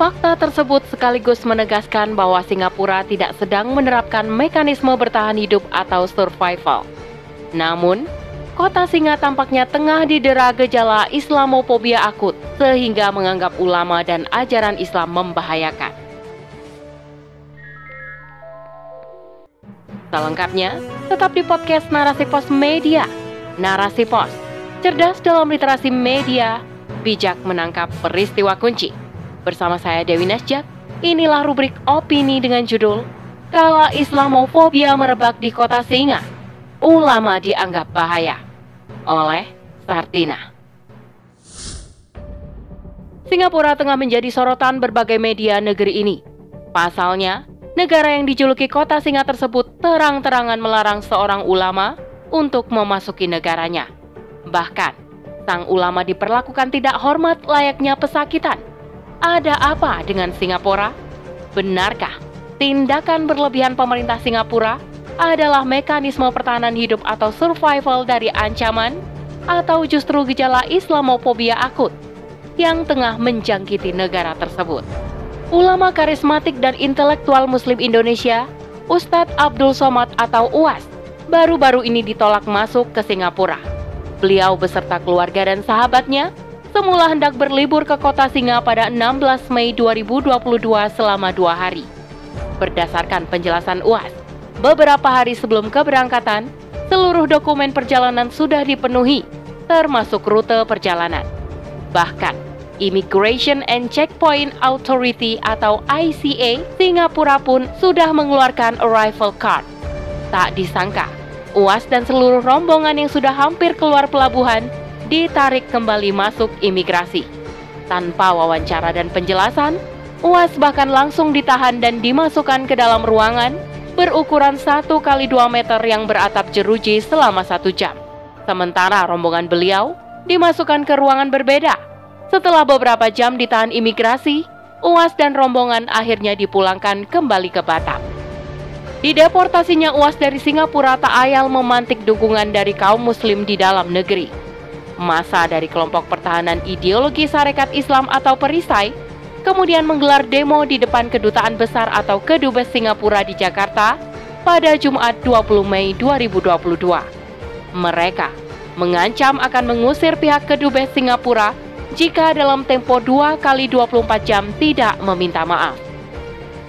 Fakta tersebut sekaligus menegaskan bahwa Singapura tidak sedang menerapkan mekanisme bertahan hidup atau survival. Namun, kota Singa tampaknya tengah didera gejala Islamofobia akut sehingga menganggap ulama dan ajaran Islam membahayakan. Selengkapnya, tetap di podcast Narasi Pos Media. Narasi Pos, cerdas dalam literasi media, bijak menangkap peristiwa kunci. Bersama saya Dewi Nasjak, inilah rubrik opini dengan judul Kala Islamofobia merebak di kota Singa, ulama dianggap bahaya oleh Sartina. Singapura tengah menjadi sorotan berbagai media negeri ini. Pasalnya, negara yang dijuluki kota singa tersebut terang-terangan melarang seorang ulama untuk memasuki negaranya. Bahkan, sang ulama diperlakukan tidak hormat layaknya pesakitan. Ada apa dengan Singapura? Benarkah tindakan berlebihan pemerintah Singapura adalah mekanisme pertahanan hidup atau survival dari ancaman atau justru gejala Islamofobia akut yang tengah menjangkiti negara tersebut. Ulama karismatik dan intelektual muslim Indonesia, Ustadz Abdul Somad atau UAS, baru-baru ini ditolak masuk ke Singapura. Beliau beserta keluarga dan sahabatnya semula hendak berlibur ke kota Singa pada 16 Mei 2022 selama dua hari. Berdasarkan penjelasan UAS, Beberapa hari sebelum keberangkatan, seluruh dokumen perjalanan sudah dipenuhi, termasuk rute perjalanan. Bahkan, Immigration and Checkpoint Authority atau ICA Singapura pun sudah mengeluarkan arrival card. Tak disangka, UAS dan seluruh rombongan yang sudah hampir keluar pelabuhan ditarik kembali masuk imigrasi. Tanpa wawancara dan penjelasan, UAS bahkan langsung ditahan dan dimasukkan ke dalam ruangan berukuran 1 kali 2 meter yang beratap jeruji selama satu jam. Sementara rombongan beliau dimasukkan ke ruangan berbeda. Setelah beberapa jam ditahan imigrasi, UAS dan rombongan akhirnya dipulangkan kembali ke Batam. Di deportasinya UAS dari Singapura tak ayal memantik dukungan dari kaum muslim di dalam negeri. Masa dari kelompok pertahanan ideologi Sarekat Islam atau Perisai kemudian menggelar demo di depan Kedutaan Besar atau Kedubes Singapura di Jakarta pada Jumat 20 Mei 2022. Mereka mengancam akan mengusir pihak Kedubes Singapura jika dalam tempo 2 kali 24 jam tidak meminta maaf.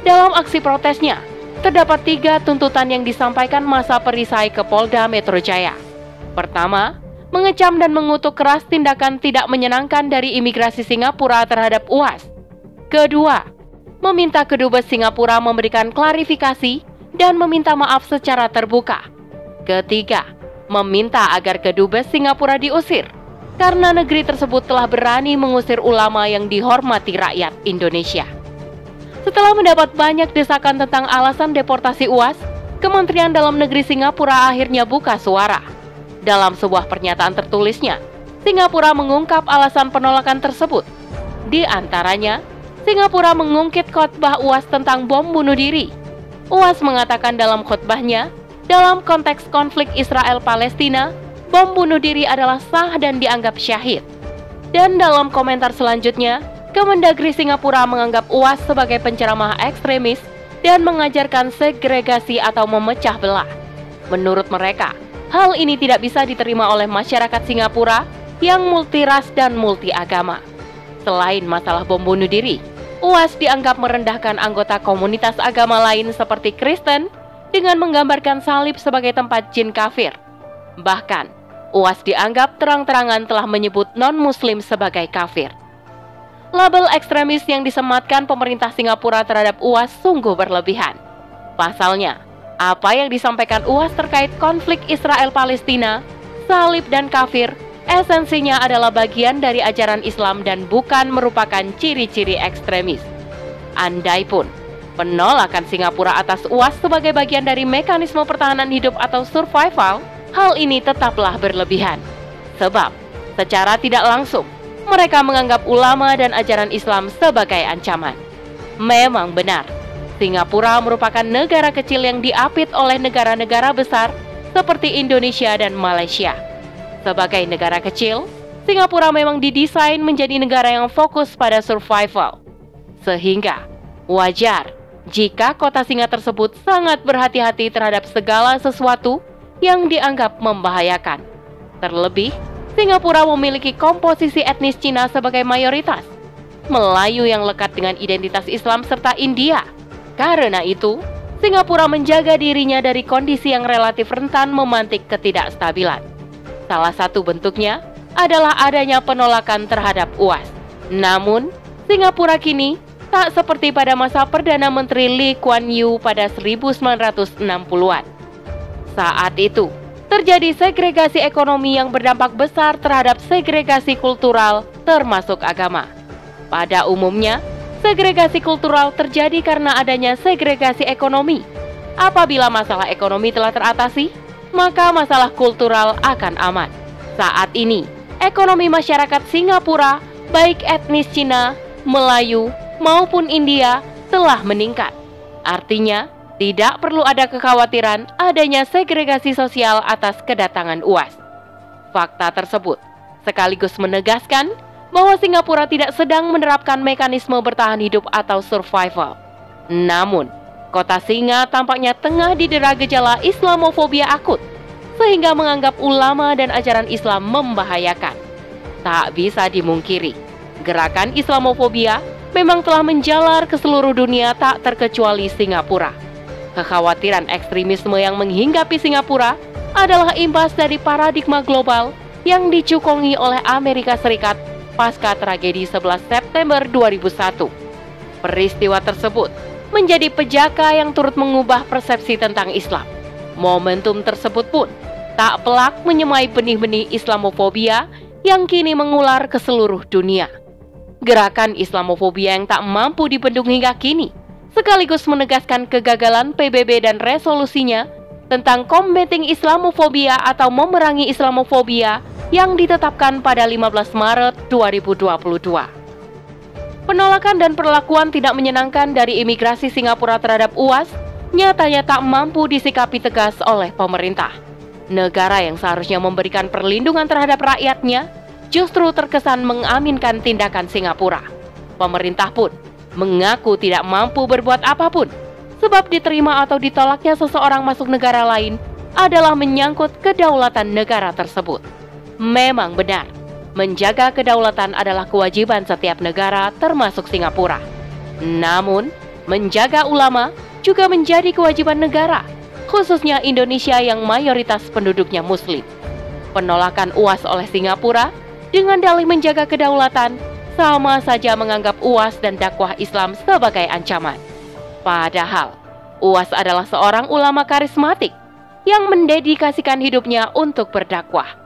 Dalam aksi protesnya, terdapat tiga tuntutan yang disampaikan masa perisai ke Polda Metro Jaya. Pertama, mengecam dan mengutuk keras tindakan tidak menyenangkan dari imigrasi Singapura terhadap UAS Kedua, meminta kedubes Singapura memberikan klarifikasi dan meminta maaf secara terbuka. Ketiga, meminta agar kedubes Singapura diusir karena negeri tersebut telah berani mengusir ulama yang dihormati rakyat Indonesia. Setelah mendapat banyak desakan tentang alasan deportasi UAS, Kementerian Dalam Negeri Singapura akhirnya buka suara. Dalam sebuah pernyataan tertulisnya, Singapura mengungkap alasan penolakan tersebut. Di antaranya, Singapura mengungkit khotbah UAS tentang bom bunuh diri. UAS mengatakan dalam khotbahnya, dalam konteks konflik Israel-Palestina, bom bunuh diri adalah sah dan dianggap syahid. Dan dalam komentar selanjutnya, Kemendagri Singapura menganggap UAS sebagai penceramah ekstremis dan mengajarkan segregasi atau memecah belah. Menurut mereka, hal ini tidak bisa diterima oleh masyarakat Singapura yang multiras dan multi agama. Selain masalah bom bunuh diri, UAS dianggap merendahkan anggota komunitas agama lain seperti Kristen dengan menggambarkan salib sebagai tempat jin kafir. Bahkan, UAS dianggap terang-terangan telah menyebut non-muslim sebagai kafir. Label ekstremis yang disematkan pemerintah Singapura terhadap UAS sungguh berlebihan. Pasalnya, apa yang disampaikan UAS terkait konflik Israel-Palestina, salib dan kafir esensinya adalah bagian dari ajaran Islam dan bukan merupakan ciri-ciri ekstremis. Andai pun, penolakan Singapura atas UAS sebagai bagian dari mekanisme pertahanan hidup atau survival, hal ini tetaplah berlebihan. Sebab, secara tidak langsung, mereka menganggap ulama dan ajaran Islam sebagai ancaman. Memang benar, Singapura merupakan negara kecil yang diapit oleh negara-negara besar seperti Indonesia dan Malaysia sebagai negara kecil, Singapura memang didesain menjadi negara yang fokus pada survival. Sehingga wajar jika kota singa tersebut sangat berhati-hati terhadap segala sesuatu yang dianggap membahayakan. Terlebih, Singapura memiliki komposisi etnis Cina sebagai mayoritas, Melayu yang lekat dengan identitas Islam serta India. Karena itu, Singapura menjaga dirinya dari kondisi yang relatif rentan memantik ketidakstabilan. Salah satu bentuknya adalah adanya penolakan terhadap UAS. Namun, Singapura kini tak seperti pada masa Perdana Menteri Lee Kuan Yew pada 1960-an. Saat itu, terjadi segregasi ekonomi yang berdampak besar terhadap segregasi kultural termasuk agama. Pada umumnya, segregasi kultural terjadi karena adanya segregasi ekonomi. Apabila masalah ekonomi telah teratasi, maka masalah kultural akan aman. Saat ini, ekonomi masyarakat Singapura, baik etnis Cina, Melayu, maupun India, telah meningkat. Artinya, tidak perlu ada kekhawatiran adanya segregasi sosial atas kedatangan UAS. Fakta tersebut sekaligus menegaskan bahwa Singapura tidak sedang menerapkan mekanisme bertahan hidup atau survival. Namun, kota Singa tampaknya tengah didera gejala Islamofobia akut, sehingga menganggap ulama dan ajaran Islam membahayakan. Tak bisa dimungkiri, gerakan Islamofobia memang telah menjalar ke seluruh dunia tak terkecuali Singapura. Kekhawatiran ekstremisme yang menghinggapi Singapura adalah imbas dari paradigma global yang dicukongi oleh Amerika Serikat pasca tragedi 11 September 2001. Peristiwa tersebut menjadi pejaka yang turut mengubah persepsi tentang Islam. Momentum tersebut pun tak pelak menyemai benih-benih Islamofobia yang kini mengular ke seluruh dunia. Gerakan Islamofobia yang tak mampu dibendung hingga kini sekaligus menegaskan kegagalan PBB dan resolusinya tentang combating Islamofobia atau memerangi Islamofobia yang ditetapkan pada 15 Maret 2022. Penolakan dan perlakuan tidak menyenangkan dari imigrasi Singapura terhadap UAS nyatanya tak mampu disikapi tegas oleh pemerintah. Negara yang seharusnya memberikan perlindungan terhadap rakyatnya justru terkesan mengaminkan tindakan Singapura. Pemerintah pun mengaku tidak mampu berbuat apa pun sebab diterima atau ditolaknya seseorang masuk negara lain adalah menyangkut kedaulatan negara tersebut. Memang benar, menjaga kedaulatan adalah kewajiban setiap negara termasuk Singapura. Namun, menjaga ulama juga menjadi kewajiban negara, khususnya Indonesia yang mayoritas penduduknya muslim. Penolakan UAS oleh Singapura dengan dalih menjaga kedaulatan sama saja menganggap UAS dan dakwah Islam sebagai ancaman. Padahal, UAS adalah seorang ulama karismatik yang mendedikasikan hidupnya untuk berdakwah.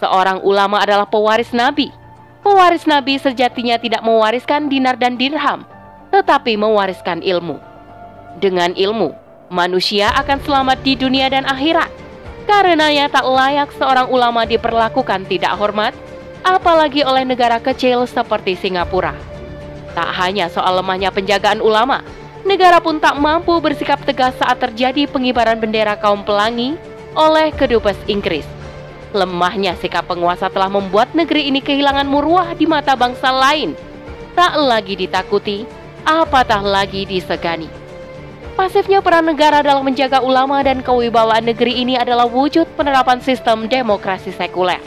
Seorang ulama adalah pewaris Nabi. Pewaris Nabi sejatinya tidak mewariskan dinar dan dirham, tetapi mewariskan ilmu. Dengan ilmu, manusia akan selamat di dunia dan akhirat. Karenanya tak layak seorang ulama diperlakukan tidak hormat, apalagi oleh negara kecil seperti Singapura. Tak hanya soal lemahnya penjagaan ulama, negara pun tak mampu bersikap tegas saat terjadi pengibaran bendera kaum pelangi oleh kedubes Inggris. Lemahnya sikap penguasa telah membuat negeri ini kehilangan muruah di mata bangsa lain. Tak lagi ditakuti, apatah lagi disegani. Pasifnya peran negara dalam menjaga ulama dan kewibawaan negeri ini adalah wujud penerapan sistem demokrasi sekuler.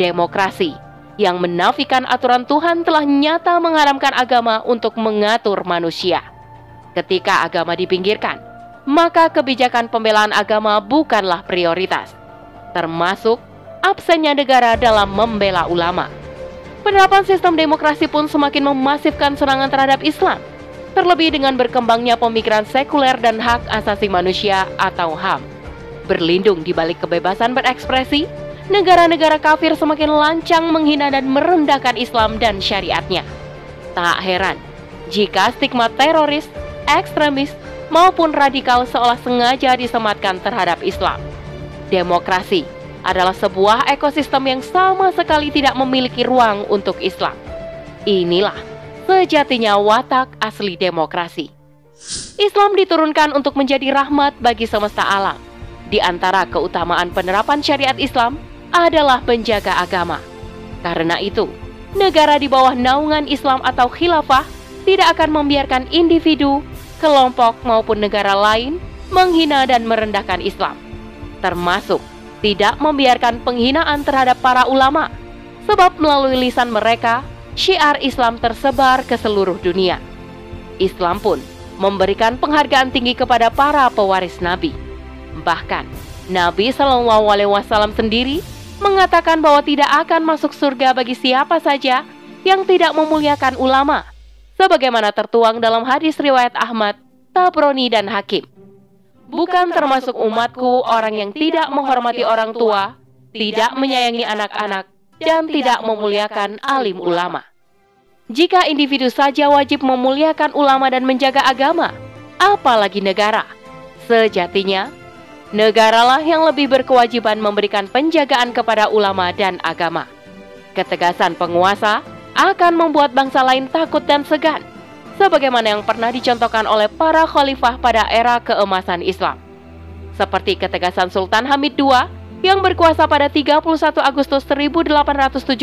Demokrasi yang menafikan aturan Tuhan telah nyata mengharamkan agama untuk mengatur manusia. Ketika agama dipinggirkan, maka kebijakan pembelaan agama bukanlah prioritas termasuk absennya negara dalam membela ulama. Penerapan sistem demokrasi pun semakin memasifkan serangan terhadap Islam, terlebih dengan berkembangnya pemikiran sekuler dan hak asasi manusia atau HAM. Berlindung di balik kebebasan berekspresi, negara-negara kafir semakin lancang menghina dan merendahkan Islam dan syariatnya. Tak heran jika stigma teroris, ekstremis, maupun radikal seolah sengaja disematkan terhadap Islam demokrasi adalah sebuah ekosistem yang sama sekali tidak memiliki ruang untuk Islam. Inilah sejatinya watak asli demokrasi. Islam diturunkan untuk menjadi rahmat bagi semesta alam. Di antara keutamaan penerapan syariat Islam adalah penjaga agama. Karena itu, negara di bawah naungan Islam atau khilafah tidak akan membiarkan individu, kelompok, maupun negara lain menghina dan merendahkan Islam, termasuk tidak membiarkan penghinaan terhadap para ulama, sebab melalui lisan mereka, syiar Islam tersebar ke seluruh dunia. Islam pun memberikan penghargaan tinggi kepada para pewaris Nabi. Bahkan, Nabi Shallallahu Alaihi Wasallam sendiri mengatakan bahwa tidak akan masuk surga bagi siapa saja yang tidak memuliakan ulama, sebagaimana tertuang dalam hadis riwayat Ahmad, Tabroni dan Hakim. Bukan termasuk umatku orang yang tidak menghormati orang tua, tidak menyayangi anak-anak, dan tidak memuliakan alim ulama. Jika individu saja wajib memuliakan ulama dan menjaga agama, apalagi negara. Sejatinya, negaralah yang lebih berkewajiban memberikan penjagaan kepada ulama dan agama. Ketegasan penguasa akan membuat bangsa lain takut dan segan, sebagaimana yang pernah dicontohkan oleh para khalifah pada era keemasan Islam. Seperti ketegasan Sultan Hamid II yang berkuasa pada 31 Agustus 1876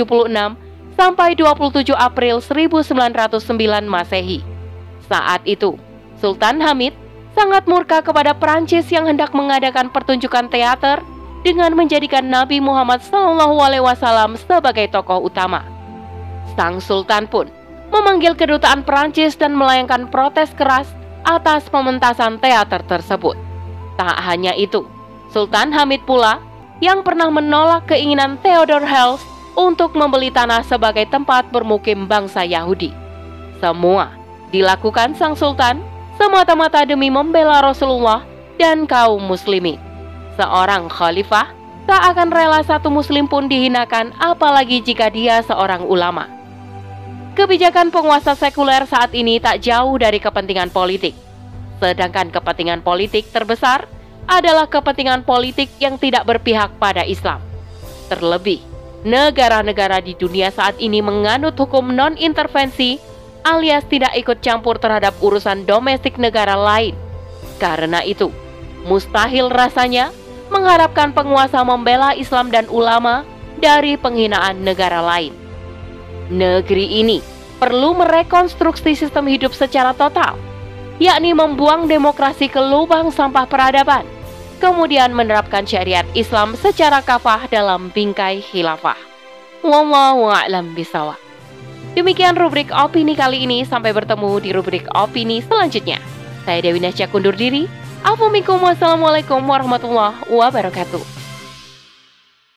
sampai 27 April 1909 Masehi. Saat itu, Sultan Hamid sangat murka kepada Prancis yang hendak mengadakan pertunjukan teater dengan menjadikan Nabi Muhammad SAW sebagai tokoh utama. Sang Sultan pun memanggil kedutaan Prancis dan melayangkan protes keras atas pementasan teater tersebut. Tak hanya itu, Sultan Hamid pula yang pernah menolak keinginan Theodore Hels untuk membeli tanah sebagai tempat bermukim bangsa Yahudi. Semua dilakukan sang sultan semata-mata demi membela Rasulullah dan kaum muslimin. Seorang khalifah tak akan rela satu muslim pun dihinakan apalagi jika dia seorang ulama. Kebijakan penguasa sekuler saat ini tak jauh dari kepentingan politik. Sedangkan kepentingan politik terbesar adalah kepentingan politik yang tidak berpihak pada Islam. Terlebih, negara-negara di dunia saat ini menganut hukum non-intervensi alias tidak ikut campur terhadap urusan domestik negara lain. Karena itu, mustahil rasanya mengharapkan penguasa membela Islam dan ulama dari penghinaan negara lain. Negeri ini perlu merekonstruksi sistem hidup secara total, yakni membuang demokrasi ke lubang sampah peradaban kemudian menerapkan syariat Islam secara kafah dalam bingkai khilafah. Wallahu a'lam bisawab. Demikian rubrik opini kali ini, sampai bertemu di rubrik opini selanjutnya. Saya Dewi Nasya kundur diri. Assalamualaikum warahmatullahi wabarakatuh.